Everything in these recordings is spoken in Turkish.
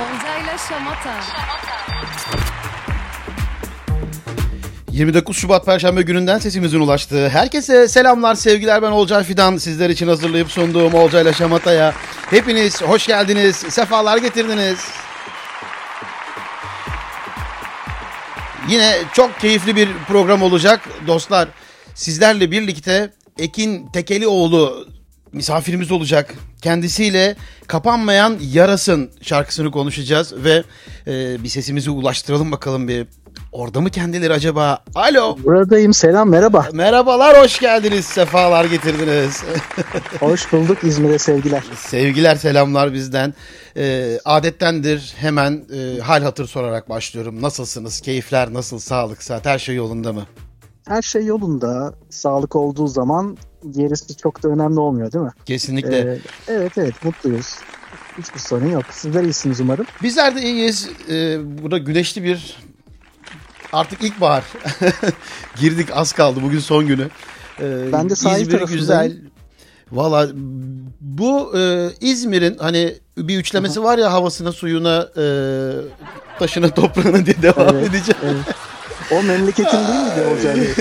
Olcayla Şamata. 29 Şubat Perşembe gününden sesimizin ulaştığı herkese selamlar, sevgiler. Ben Olcay Fidan. Sizler için hazırlayıp sunduğum Olcayla Şamata'ya hepiniz hoş geldiniz, sefalar getirdiniz. Yine çok keyifli bir program olacak dostlar. Sizlerle birlikte Ekin Tekelioğlu misafirimiz olacak. Kendisiyle Kapanmayan Yarasın şarkısını konuşacağız ve e, bir sesimizi ulaştıralım bakalım bir. Orada mı kendileri acaba? Alo. Buradayım selam merhaba. Merhabalar, hoş geldiniz, sefalar getirdiniz. Hoş bulduk İzmir'e sevgiler. Sevgiler, selamlar bizden. E, adettendir hemen e, hal hatır sorarak başlıyorum. Nasılsınız? Keyifler nasıl? Sağlık, saat her şey yolunda mı? Her şey yolunda. Sağlık olduğu zaman gerisi çok da önemli olmuyor değil mi? Kesinlikle. Ee, evet evet mutluyuz. Hiçbir sorun yok. Sizler iyisiniz umarım. Bizler de iyiyiz. Ee, burada güneşli bir artık ilkbahar. Girdik az kaldı bugün son günü. Ee, Ben de sahil İzmir güzel. Valla bu e, İzmir'in hani bir üçlemesi var ya havasına, suyuna, e, taşına, toprağına diye devam Evet, edeceğim. evet. O memleketin değil miydi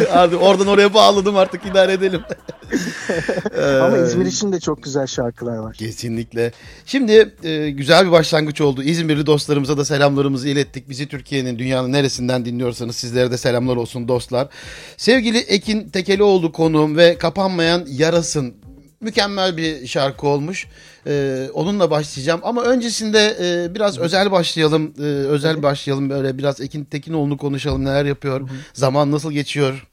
Bey? Abi oradan oraya bağladım artık idare edelim. Ama İzmir için de çok güzel şarkılar var. Kesinlikle. Şimdi e, güzel bir başlangıç oldu. İzmirli dostlarımıza da selamlarımızı ilettik. Bizi Türkiye'nin, dünyanın neresinden dinliyorsanız sizlere de selamlar olsun dostlar. Sevgili Ekin Tekelioğlu konuğum ve Kapanmayan Yarasın mükemmel bir şarkı olmuş. Ee, onunla başlayacağım ama öncesinde e, biraz özel başlayalım. Ee, özel başlayalım böyle biraz Ekin Tekinoğlu'nu konuşalım. Neler yapıyor? Zaman nasıl geçiyor?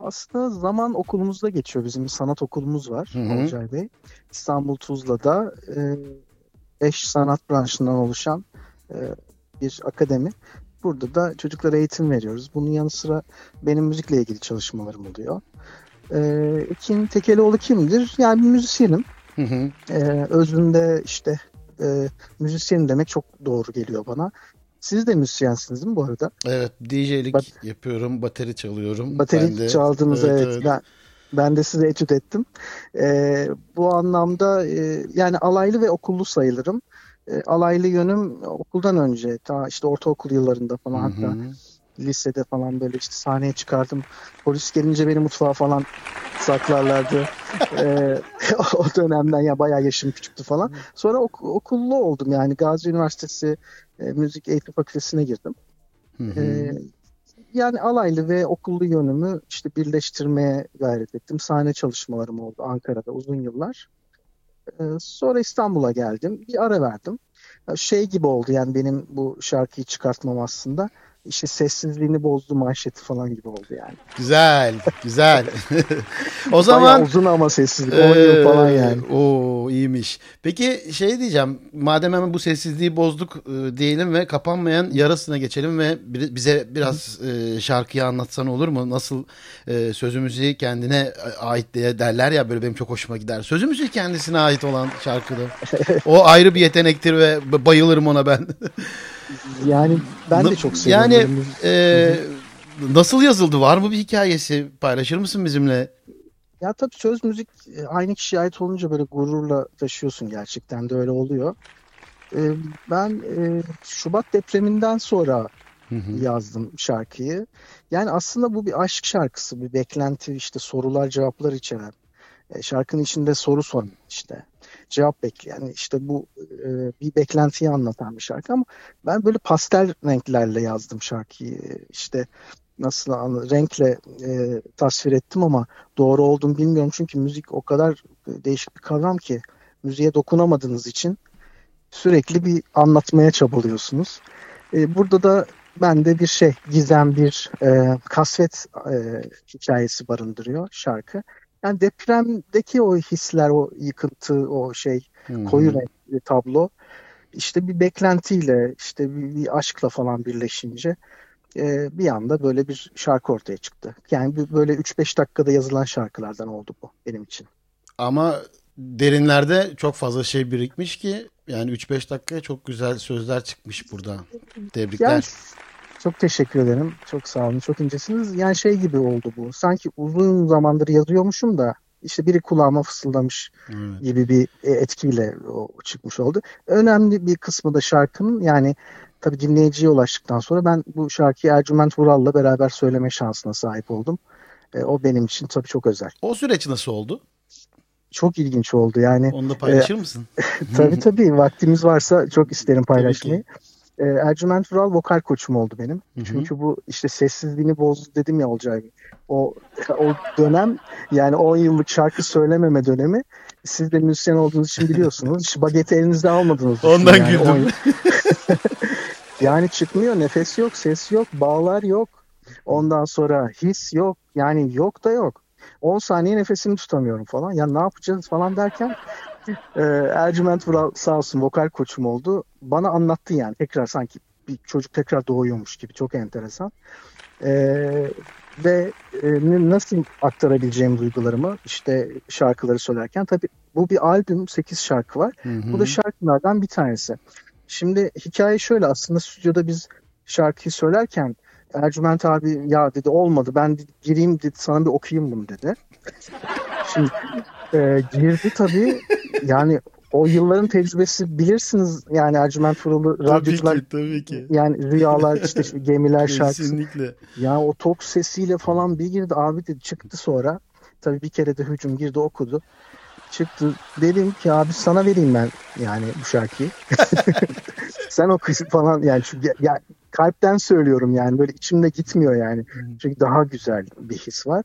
Aslında zaman okulumuzda geçiyor. Bizim bir sanat okulumuz var. Olcay Bey. İstanbul Tuzla'da e, beş sanat branşından oluşan e, bir akademi. Burada da çocuklara eğitim veriyoruz. Bunun yanı sıra benim müzikle ilgili çalışmalarım oluyor. E, Ekin Tekelioğlu kimdir? Yani bir müzisyenim. Hı hı. E, özünde işte e, müzisyen demek çok doğru geliyor bana. Siz de müzisyensiniz değil mi bu arada? Evet, DJ'lik Bat- yapıyorum, bateri çalıyorum. Bateri Ben de- çaldınız evet. evet. Ben, ben de size etüt ettim. Ee, bu anlamda e, yani alaylı ve okullu sayılırım. E, alaylı yönüm okuldan önce ta işte ortaokul yıllarında falan Hı hatta. Lisede falan böyle işte sahneye çıkardım. Polis gelince beni mutfağa falan saklarlardı. Ee, o dönemden ya bayağı yaşım küçüktü falan. Sonra ok- okullu oldum yani Gazi Üniversitesi e, Müzik Eğitim Fakültesine girdim. Ee, yani alaylı ve okullu yönümü işte birleştirmeye gayret ettim. Sahne çalışmalarım oldu Ankara'da uzun yıllar. Ee, sonra İstanbul'a geldim. Bir ara verdim. Şey gibi oldu yani benim bu şarkıyı çıkartmam aslında. İşte sessizliğini bozdu manşeti falan gibi oldu yani. Güzel, güzel. o Bayağı zaman uzun ama sessizlik. 10 yıl falan yani. O iyiymiş. Peki şey diyeceğim. Madem hemen bu sessizliği bozduk e, diyelim ve kapanmayan yarasına geçelim ve bir- bize biraz e, şarkıyı anlatsan olur mu? Nasıl e, sözümüzü kendine ait diye derler ya böyle benim çok hoşuma gider. Sözümüzü kendisine ait olan şarkıda. O ayrı bir yetenektir ve bayılırım ona ben. Yani ben de çok seviyorum. Yani e, nasıl yazıldı? Var mı bir hikayesi? Paylaşır mısın bizimle? Ya tabii söz müzik e, aynı kişiye ait olunca böyle gururla taşıyorsun gerçekten de öyle oluyor. E, Ben e, Şubat depreminden sonra Hı hı. yazdım şarkıyı. Yani aslında bu bir aşk şarkısı, bir beklenti işte sorular cevaplar içeren. E, Şarkının içinde soru soran işte cevap bekleyen işte bu e, bir beklentiyi anlatan bir şarkı ama ben böyle pastel renklerle yazdım şarkıyı. İşte nasıl anla- renkle e, tasvir ettim ama doğru olduğunu bilmiyorum çünkü müzik o kadar değişik bir kavram ki müziğe dokunamadığınız için sürekli bir anlatmaya çabalıyorsunuz. E, burada da bende bir şey gizem bir e, kasvet e, hikayesi barındırıyor şarkı. Yani depremdeki o hisler, o yıkıntı, o şey hı. koyu renkli tablo işte bir beklentiyle işte bir, bir aşkla falan birleşince e, bir anda böyle bir şarkı ortaya çıktı. Yani böyle 3-5 dakikada yazılan şarkılardan oldu bu benim için. Ama derinlerde çok fazla şey birikmiş ki yani 3-5 dakikaya çok güzel sözler çıkmış burada. Tebrikler. Yani çok teşekkür ederim. Çok sağ olun. Çok incesiniz. Yani şey gibi oldu bu. Sanki uzun zamandır yazıyormuşum da işte biri kulağıma fısıldamış evet. gibi bir e, etkiyle o çıkmış oldu. Önemli bir kısmı da şarkının yani tabii dinleyiciye ulaştıktan sonra ben bu şarkıyı Ercüment Vural'la beraber söyleme şansına sahip oldum. E, o benim için tabii çok özel. O süreç nasıl oldu? Çok ilginç oldu yani. Onu da paylaşır e, mısın? tabii tabii vaktimiz varsa çok isterim paylaşmayı. E, Ercüment Vural vokal koçum oldu benim. Hı hı. Çünkü bu işte sessizliğini bozdu dedim ya olacağı O, o dönem yani 10 yıllık şarkı söylememe dönemi siz de müzisyen olduğunuz için biliyorsunuz. Hiç bageti elinizde almadınız. Ondan yani. güldüm. yani çıkmıyor nefes yok ses yok bağlar yok. Ondan sonra his yok yani yok da yok. 10 saniye nefesimi tutamıyorum falan. Ya ne yapacağız falan derken e, Ercüment Vural sağ olsun vokal koçum oldu. Bana anlattı yani tekrar sanki bir çocuk tekrar doğuyormuş gibi çok enteresan. E, ve e, nasıl aktarabileceğim duygularımı işte şarkıları söylerken tabii bu bir albüm 8 şarkı var. Hı hı. Bu da şarkılardan bir tanesi. Şimdi hikaye şöyle aslında stüdyoda biz şarkıyı söylerken Ercüment abi ya dedi olmadı ben gireyim dedi sana bir okuyayım bunu dedi. Şimdi e, girdi tabii yani o yılların tecrübesi bilirsiniz yani Ercüment Fırılı radyocular tabii ki, tabii ki. yani rüyalar işte şu gemiler şarkısı. Kesinlikle. Ya o tok sesiyle falan bir girdi abi dedi çıktı sonra. Tabii bir kere de hücum girdi okudu. Çıktı dedim ki abi sana vereyim ben yani bu şarkıyı. Sen oku falan yani çünkü ya, kalpten söylüyorum yani böyle içimde gitmiyor yani. Çünkü daha güzel bir his var.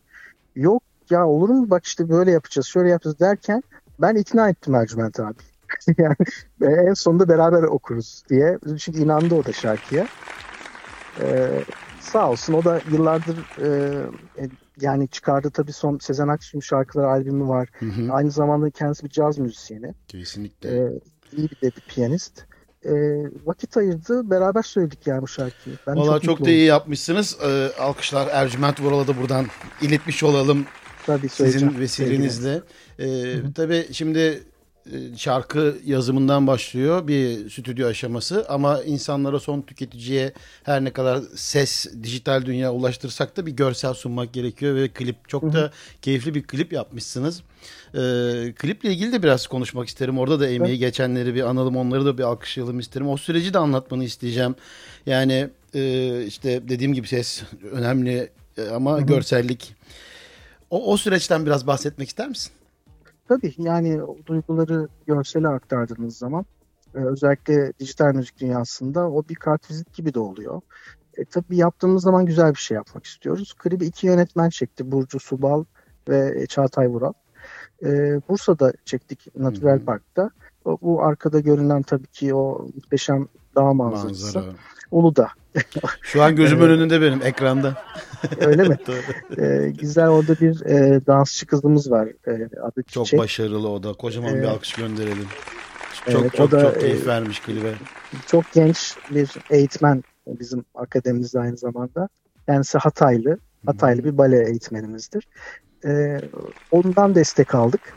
Yok ya olur mu bak işte böyle yapacağız şöyle yapacağız derken ben ikna ettim Ercüment abi. yani en sonunda beraber okuruz diye. Çünkü inandı o da şarkıya. Ee, sağ olsun o da yıllardır e, e yani çıkardı tabii son Sezen Aksu'nun şarkıları albümü var. Hı hı. Aynı zamanda kendisi bir caz müzisyeni. Kesinlikle. Ee, iyi bir de bir piyanist. Ee, vakit ayırdı. Beraber söyledik yani bu şarkıyı. Ben Valla çok, çok da iyi yapmışsınız. Ee, alkışlar Ercüment Vural'a da buradan iletmiş olalım. Tabii Sizin vesilenizle. Ee, tabii şimdi e, şarkı yazımından başlıyor bir stüdyo aşaması ama insanlara son tüketiciye her ne kadar ses dijital dünya ulaştırsak da bir görsel sunmak gerekiyor ve klip çok da keyifli bir klip yapmışsınız. Ee, kliple ilgili de biraz konuşmak isterim. Orada da emeği geçenleri bir analım onları da bir alkışlayalım isterim. O süreci de anlatmanı isteyeceğim. Yani e, işte dediğim gibi ses önemli e, ama görsellik. O, o süreçten biraz bahsetmek ister misin? Tabii yani duyguları görsele aktardığınız zaman e, özellikle dijital müzik dünyasında o bir kartvizit gibi de oluyor. E, tabii yaptığımız zaman güzel bir şey yapmak istiyoruz. Klibi iki yönetmen çekti. Burcu Subal ve Çağatay Vural. E, Bursa'da çektik Natural hmm. Park'ta. O, bu arkada görünen tabii ki o muhteşem dağ manzarası. Manzara. Uludağ. Şu an gözümün önünde benim ekranda. Öyle mi? ee, güzel orada bir e, dansçı kızımız var. E, adı Çok Çiçek. başarılı o da. Kocaman ee, bir alkış gönderelim. Çok evet, çok, da, çok keyif e, vermiş klibe. Çok genç bir eğitmen bizim akademimizde aynı zamanda. Kendisi Hataylı. Hataylı bir bale eğitmenimizdir. Ee, ondan destek aldık.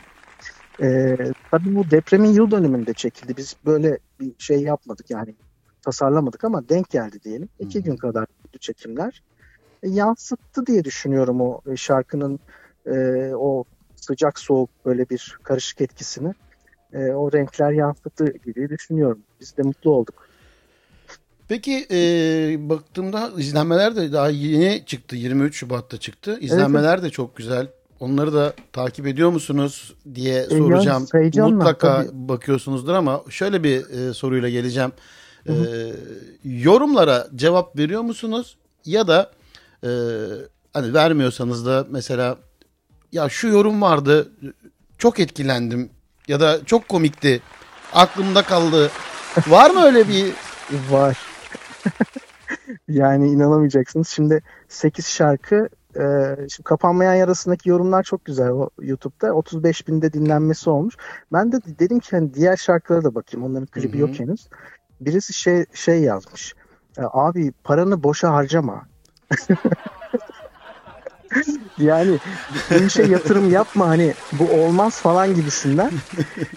Ee, tabii bu depremin yıl dönümünde çekildi. Biz böyle bir şey yapmadık yani tasarlamadık ama denk geldi diyelim. İki gün kadar çekimler. E, yansıttı diye düşünüyorum o e, şarkının e, o sıcak soğuk böyle bir karışık etkisini. E, o renkler yansıttı gibi düşünüyorum. Biz de mutlu olduk. Peki e, baktığımda izlenmeler de daha yeni çıktı. 23 Şubat'ta çıktı. İzlenmeler evet. de çok güzel. Onları da takip ediyor musunuz diye soracağım. E, Mutlaka tabii. bakıyorsunuzdur ama şöyle bir e, soruyla geleceğim. E, yorumlara cevap veriyor musunuz? Ya da e, hani vermiyorsanız da mesela ya şu yorum vardı çok etkilendim ya da çok komikti aklımda kaldı. Var mı öyle bir? Var. Yani inanamayacaksınız. Şimdi 8 şarkı e, şimdi kapanmayan yarasındaki yorumlar çok güzel o YouTube'da. 35 binde dinlenmesi olmuş. Ben de dedim ki hani diğer şarkılara da bakayım. Onların klibi Hı-hı. yok henüz. Birisi şey şey yazmış. E, abi paranı boşa harcama. yani bu işe yatırım yapma hani bu olmaz falan gibisinden.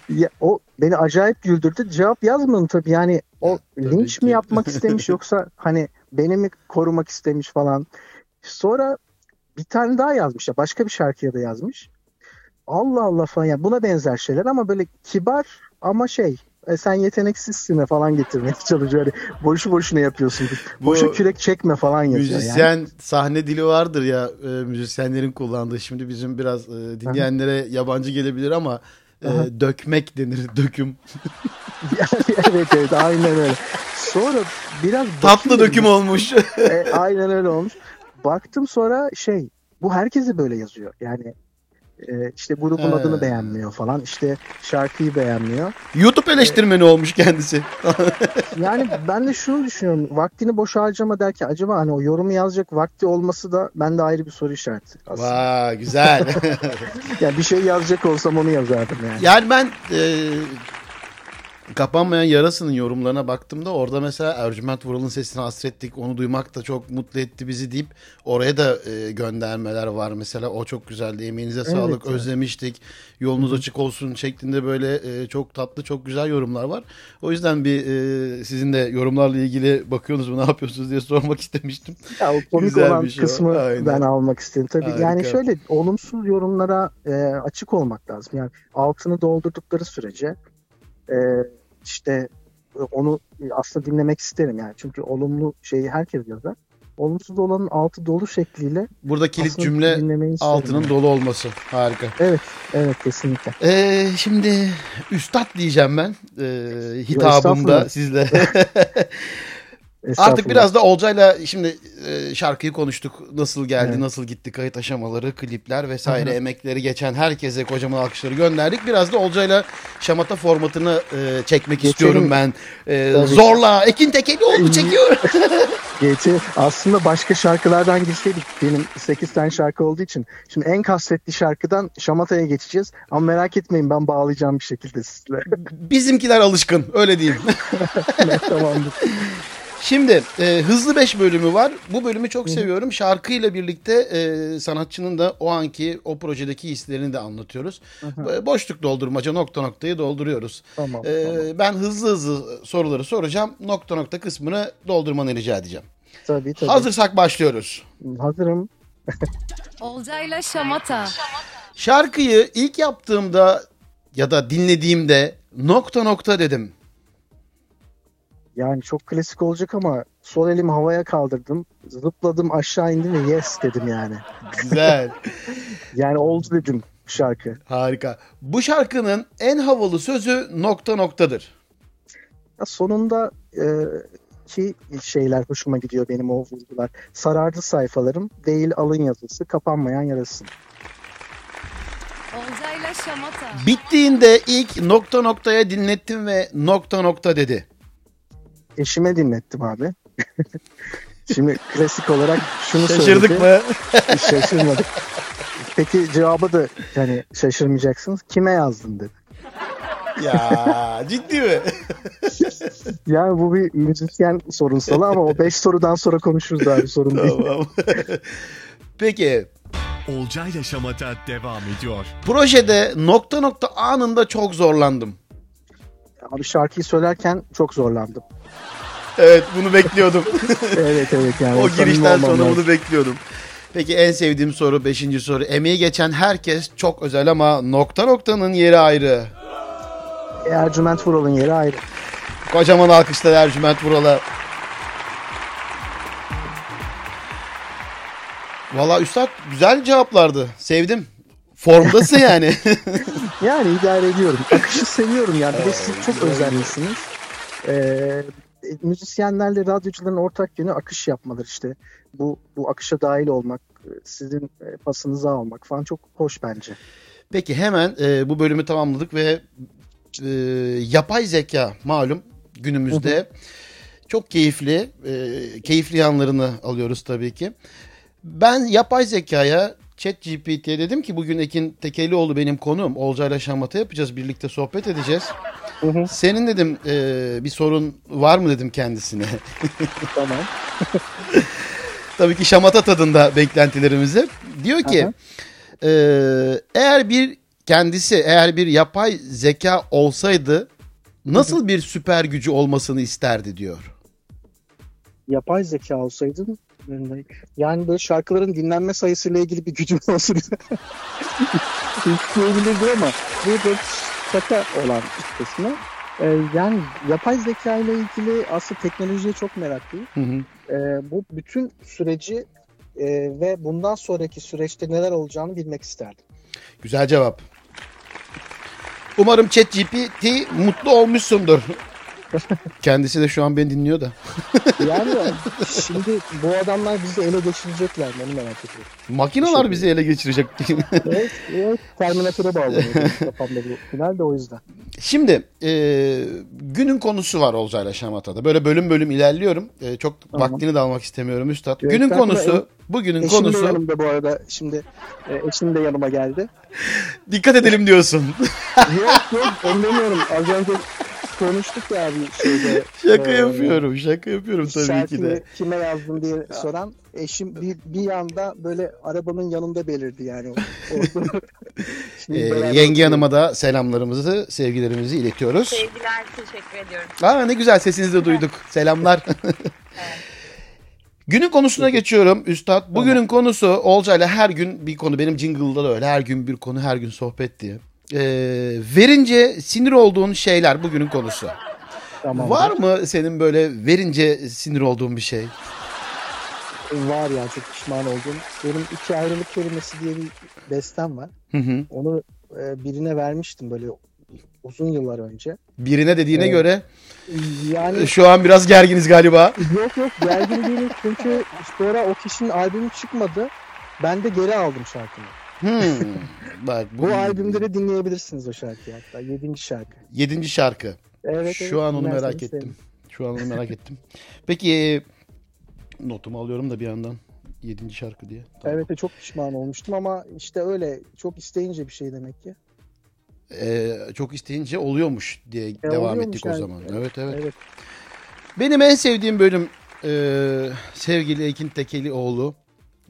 ya, o beni acayip güldürdü. Cevap yazmadım tabii yani o tabii linç ki. mi yapmak istemiş yoksa hani beni mi korumak istemiş falan. Sonra bir tane daha yazmış ya başka bir şarkıya da yazmış. Allah Allah falan yani buna benzer şeyler ama böyle kibar ama şey e, sen yeteneksizsin falan getirmeye çalışıyor. Hani boşu boşuna yapıyorsun. Bu Boşu kürek çekme falan yazıyor. Müzisyen Yani. sahne dili vardır ya e, müzisyenlerin kullandığı. Şimdi bizim biraz e, dinleyenlere yabancı gelebilir ama e, Aha. dökmek denir. Döküm. evet evet aynen öyle. Sonra biraz Tatlı döküm olmuş. E, aynen öyle olmuş. Baktım sonra şey bu herkesi böyle yazıyor. Yani e, işte grubun He. adını beğenmiyor falan. İşte şarkıyı beğenmiyor. YouTube eleştirmeni olmuş kendisi. Yani ben de şunu düşünüyorum. Vaktini boş harcama derken acaba hani o yorumu yazacak vakti olması da bende ayrı bir soru işareti aslında. Vay güzel. Yani bir şey yazacak olsam onu yazardım yani. yani ben e, kapanmayan yarasının yorumlarına baktığımda orada mesela Ercüment Vural'ın sesini hasrettik. Onu duymak da çok mutlu etti bizi deyip oraya da e, göndermeler var. Mesela o çok güzeldi. Emeğinize sağlık. evet. Özlemiştik. Yolunuz açık olsun şeklinde böyle e, çok tatlı çok güzel yorumlar var. O yüzden bir e, sizin de yorumlarla ilgili bakıyorsunuz mu ne yapıyorsunuz diye sormak istemiştim. Ya o komik Güzelmiş olan o, kısmı aynen. ben almak istedim. Tabii Harika. yani şöyle olumsuz yorumlara e, açık olmak lazım. Yani altını doldurdukları sürece e, işte onu aslında dinlemek isterim yani. Çünkü olumlu şeyi herkes yazar. Olumsuz olanın altı dolu şekliyle Burada kilit cümle altının yani. dolu olması. Harika. Evet, evet kesinlikle. Ee, şimdi üstad diyeceğim ben ee, hitabımda sizle. Artık biraz da Olcay'la şimdi e, şarkıyı konuştuk. Nasıl geldi, Evet. nasıl gitti, kayıt aşamaları, klipler vesaire Hı hı. emekleri geçen herkese kocaman alkışları gönderdik. Biraz da Olcay'la şamata formatını e, çekmek Geçelim. istiyorum ben. E, Tabii. zorla, Ekin Tekeli oldu çekiyor. Geçi aslında başka şarkılardan girseydik benim 8 tane şarkı olduğu için şimdi en kasvetli şarkıdan Şamata'ya geçeceğiz ama merak etmeyin ben bağlayacağım bir şekilde sizle. Bizimkiler alışkın, öyle diyeyim. Tamamdır. Şimdi e, hızlı 5 bölümü var. Bu bölümü çok seviyorum. Şarkıyla birlikte e, sanatçının da o anki o projedeki hislerini de anlatıyoruz. E, boşluk doldurmaca nokta noktayı dolduruyoruz. Tamam, E, tamam. Ben hızlı hızlı soruları soracağım. Nokta nokta kısmını doldurmanı rica edeceğim. Tabii tabii. Hazırsak başlıyoruz. Hazırım. Olcayla Şamata. Şarkıyı ilk yaptığımda ya da dinlediğimde nokta nokta dedim. Yani çok klasik olacak ama sol elimi havaya kaldırdım. Zıpladım aşağı indim ve yes dedim yani. Güzel. Yani oldu dedim bu şarkı. Harika. Bu şarkının en havalı sözü nokta noktadır. Ya sonunda e, ki şeyler hoşuma gidiyor benim o vurgular. Sarardı sayfalarım değil alın yazısı kapanmayan yarası. Olcayla Şamata. Bittiğinde ilk nokta noktaya dinlettim ve nokta nokta dedi. Eşime dinlettim abi. Şimdi klasik olarak şunu Şaşırdık söyledi. mı? Şaşırmadık. Peki cevabı da yani şaşırmayacaksınız. Kime yazdın dedi. ya ciddi mi? Yani bu bir müzisyen sorunsalı ama o 5 sorudan sonra konuşuruz abi sorun değil. tamam. Peki Olcayla Şamata devam ediyor. projede nokta nokta anında çok zorlandım. Abi şarkıyı söylerken çok zorlandım. Evet bunu bekliyordum. Evet evet yani. o girişten sonra lazım. bunu bekliyordum. Peki en sevdiğim soru beşinci soru. Emeği geçen herkes çok özel ama nokta noktanın yeri ayrı. Ercüment Vural'ın yeri ayrı. Kocaman alkışlar Ercüment Vural'a. Valla Üstad güzel cevaplardı. Sevdim. Formdasın yani. Yani idare ediyorum. Akışı seviyorum yani. Bir de siz çok özenlisiniz. Ee, müzisyenlerle radyocuların ortak yönü akış yapmaları işte. Bu bu akışa dahil olmak, sizin e, pasınızı almak falan çok hoş bence. Peki hemen e, bu bölümü tamamladık ve e, yapay zeka malum günümüzde çok keyifli, e, keyifli yanlarını alıyoruz tabii ki. Ben yapay zekaya ChatGPT'ye dedim ki bugün Ekin Tekelioğlu benim konuğum. Olcayla Şamata yapacağız. Birlikte sohbet edeceğiz. hı. Senin dedim e, bir sorun var mı dedim kendisine. Tamam. Tabii ki şamata tadında beklentilerimizi. Diyor ki e, eğer bir kendisi eğer bir yapay zeka olsaydı nasıl bir süper gücü olmasını isterdi diyor. Yapay zeka olsaydın Yani böyle şarkıların dinlenme sayısıyla ilgili bir gücüm olsun isteyebilirdi ama bu da şaka olan kısmı. Ee, yani yapay zeka ile ilgili aslında teknolojiye çok meraklıyım. Hı hı. Ee, bu bütün süreci e, ve bundan sonraki süreçte neler olacağını bilmek isterdim. Güzel cevap. Umarım ChatGPT mutlu olmuşsundur. Kendisi de şu an beni dinliyor da. Yani şimdi bu adamlar bizi ele geçirecekler onu merak ediyorum. Makineler bizi ele geçirecek. Evet, evet Terminator'a bağlanıyor kafamda bu final de o yüzden. Şimdi e, günün konusu var Olcay'la Şamata'da. Böyle bölüm bölüm ilerliyorum. E, çok Tamam. vaktini de almak istemiyorum Üstad. Yok, günün konusu, bugünün Eşim de konusu yanımda bu arada şimdi e, eşim de yanıma geldi. dikkat edelim diyorsun. yok yok ben demiyorum az önce konuştuk ya bir şeyde. şaka Ee, yapıyorum, şaka yapıyorum tabii ki de. kime yazdın diye soran eşim bir, bir anda böyle arabanın yanında belirdi yani. Beraber yenge. Hanım'a da selamlarımızı, sevgilerimizi iletiyoruz. Sevgiler, teşekkür ediyorum. Aa ne güzel sesinizi de duyduk. Selamlar. Günün konusuna geçiyorum Üstad. Bugünün konusu Olcay'la her gün bir konu. Benim jingle'da da öyle. Her gün bir konu, her gün sohbet diye. Ee, verince sinir olduğun şeyler bugünün konusu. Tamam. Var mı senin böyle verince sinir olduğun bir şey? Var ya çok pişman oldum. Benim iki ayrılık kelimesi diye bir bestem var. Hı hı. Onu e, birine vermiştim böyle uzun yıllar önce. Birine dediğine Evet. göre Yani şu an biraz gerginiz galiba. yok yok gergin değilim çünkü sonra o kişinin albümü çıkmadı. Ben de geri aldım şarkıyı. Hmm. Bak bu, Bu albümde de dinleyebilirsiniz o şarkıyı hatta. Yedinci şarkı. Yedinci şarkı. Evet, Şu evet, an onu merak ettim. sevinirim. Şu an onu merak ettim. Peki notumu alıyorum da bir yandan. Yedinci şarkı diye. Tamam. Evet çok pişman olmuştum ama işte öyle çok isteyince bir şey demek ki. Ee, çok isteyince oluyormuş diye devam oluyormuş ettik o yani. zaman. Evet evet. Evet. Benim en sevdiğim bölüm e, sevgili Ekin Tekelioğlu.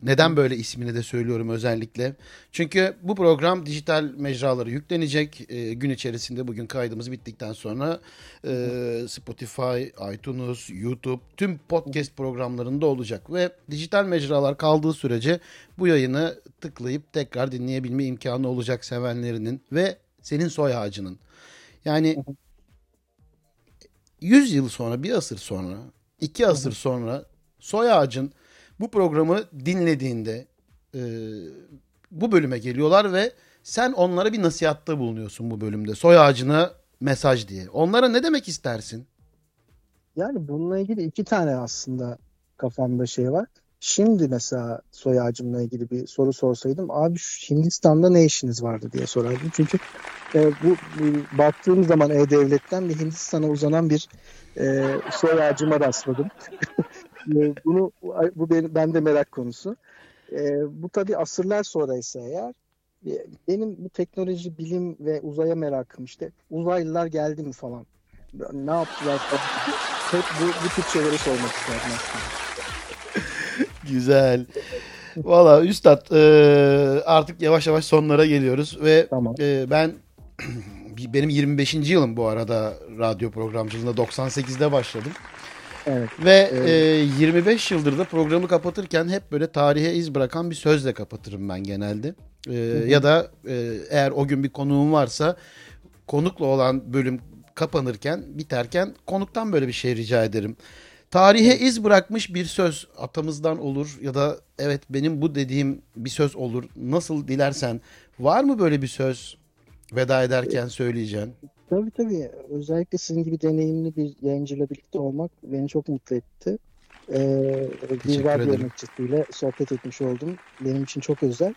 Neden böyle ismini de söylüyorum özellikle. Çünkü bu program dijital mecralara yüklenecek. E, gün içerisinde bugün kaydımız bittikten sonra e, Spotify, iTunes, YouTube tüm podcast programlarında olacak. Ve dijital mecralar kaldığı sürece bu yayını tıklayıp tekrar dinleyebilme imkanı olacak sevenlerinin ve senin soy ağacının. Yani 100 yıl sonra, bir asır sonra, iki asır sonra soy ağacın bu programı dinlediğinde e, bu bölüme geliyorlar ve sen onlara bir nasihatta bulunuyorsun bu bölümde. Soy ağacına mesaj diye. Onlara ne demek istersin? Yani bununla ilgili iki tane aslında kafamda şey var. Şimdi mesela soy ağacımla ilgili bir soru sorsaydım abi Hindistan'da ne işiniz vardı diye sorardım. Çünkü e, bu, bu baktığım zaman E-Devlet'ten bir Hindistan'a uzanan bir e, soy ağacıma rastladım. E, Bunu bu benim bende merak konusu. E, bu tabii asırlar sonraysa eğer e, benim bu teknoloji, bilim ve uzaya merakım işte uzaylılar geldi mi falan. Ne yaptılar falan. Hep bu, bu tip şeyleri sormak isterdim aslında. Güzel. Valla Üstad e, artık yavaş yavaş sonlara geliyoruz ve Tamam. e, ben benim 25. yılım bu arada radyo programcılığında 98'de başladım. Evet. Ve Evet. e, 25 yıldır da programı kapatırken hep böyle tarihe iz bırakan bir sözle kapatırım ben genelde. E, ya da e, eğer o gün bir konuğum varsa konukla olan bölüm kapanırken biterken konuktan böyle bir şey rica ederim. Tarihe iz bırakmış bir söz atamızdan olur ya da evet benim bu dediğim bir söz olur. Nasıl dilersen var mı böyle bir söz veda ederken söyleyeceğin? Tabii tabii. Özellikle sizin gibi deneyimli bir yayıncıyla birlikte olmak beni çok mutlu etti. Ee, bir radyo emekçisiyle sohbet etmiş oldum. Benim için çok özel.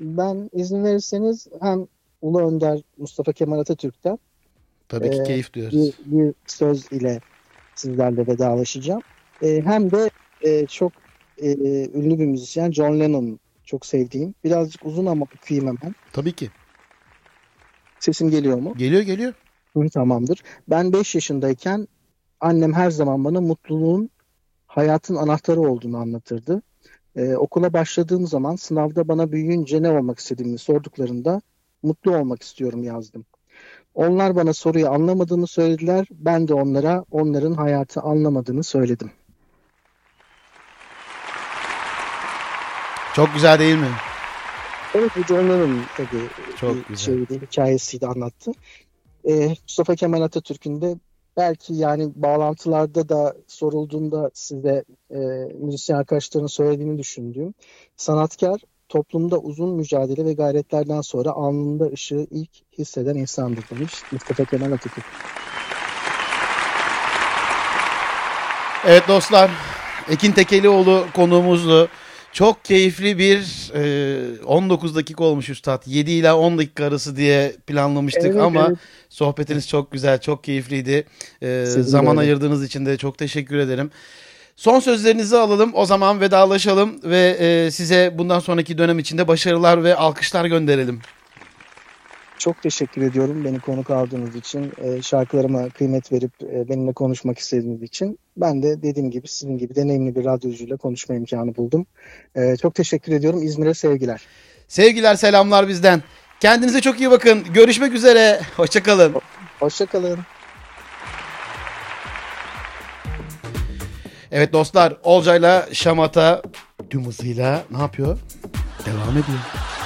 Ben izin verirseniz hem Ulu Önder Mustafa Kemal Atatürk'ten Tabii ki Ee, keyif duyarız. bir, bir söz ile sizlerle vedalaşacağım. Ee, hem de e, çok e, ünlü bir müzisyen John Lennon çok sevdiğim. Birazcık uzun ama okuyayım hemen. Tabii ki. Sesim geliyor mu? Geliyor geliyor. Hı, Tamamdır. Ben 5 yaşındayken annem her zaman bana mutluluğun hayatın anahtarı olduğunu anlatırdı. Ee, okula başladığım zaman sınavda bana büyüyünce ne olmak istediğimi sorduklarında mutlu olmak istiyorum yazdım. Onlar bana soruyu anlamadığını söylediler. Ben de onlara onların hayatı anlamadığını söyledim. Çok güzel değil mi? Evet bu John tabii Çok bir güzel. şeydi, hikayesiydi anlattı. Ee, Mustafa Kemal Atatürk'ün de belki yani bağlantılarda da sorulduğunda size e, müzisyen arkadaşların söylediğini düşündüğüm sanatkar toplumda uzun mücadele ve gayretlerden sonra alnında ışığı ilk hisseden insandır demiş Mustafa Kemal Atatürk. Evet dostlar, Ekin Tekelioğlu konuğumuzdu. Çok keyifli bir e, 19 dakika olmuş Üstad. 7 ila 10 dakika arası diye planlamıştık Evet, ama evet. sohbetiniz çok güzel, çok keyifliydi. E, Sizin zaman öyle. ayırdığınız için de çok teşekkür ederim. Son sözlerinizi alalım. O zaman vedalaşalım ve e, size bundan sonraki dönem içinde başarılar ve alkışlar gönderelim. Çok teşekkür ediyorum beni konuk aldığınız için, e, şarkılarıma kıymet verip e, benimle konuşmak istediğiniz için. Ben de dediğim gibi sizin gibi deneyimli bir radyocuyla konuşma imkanı buldum. E, çok teşekkür ediyorum. İzmir'e sevgiler. Sevgiler, selamlar bizden. Kendinize çok iyi bakın. Görüşmek üzere. Hoşçakalın. Hoşçakalın. Evet dostlar, Olcay'la Şamata tüm hızıyla ne yapıyor? Devam ediyor.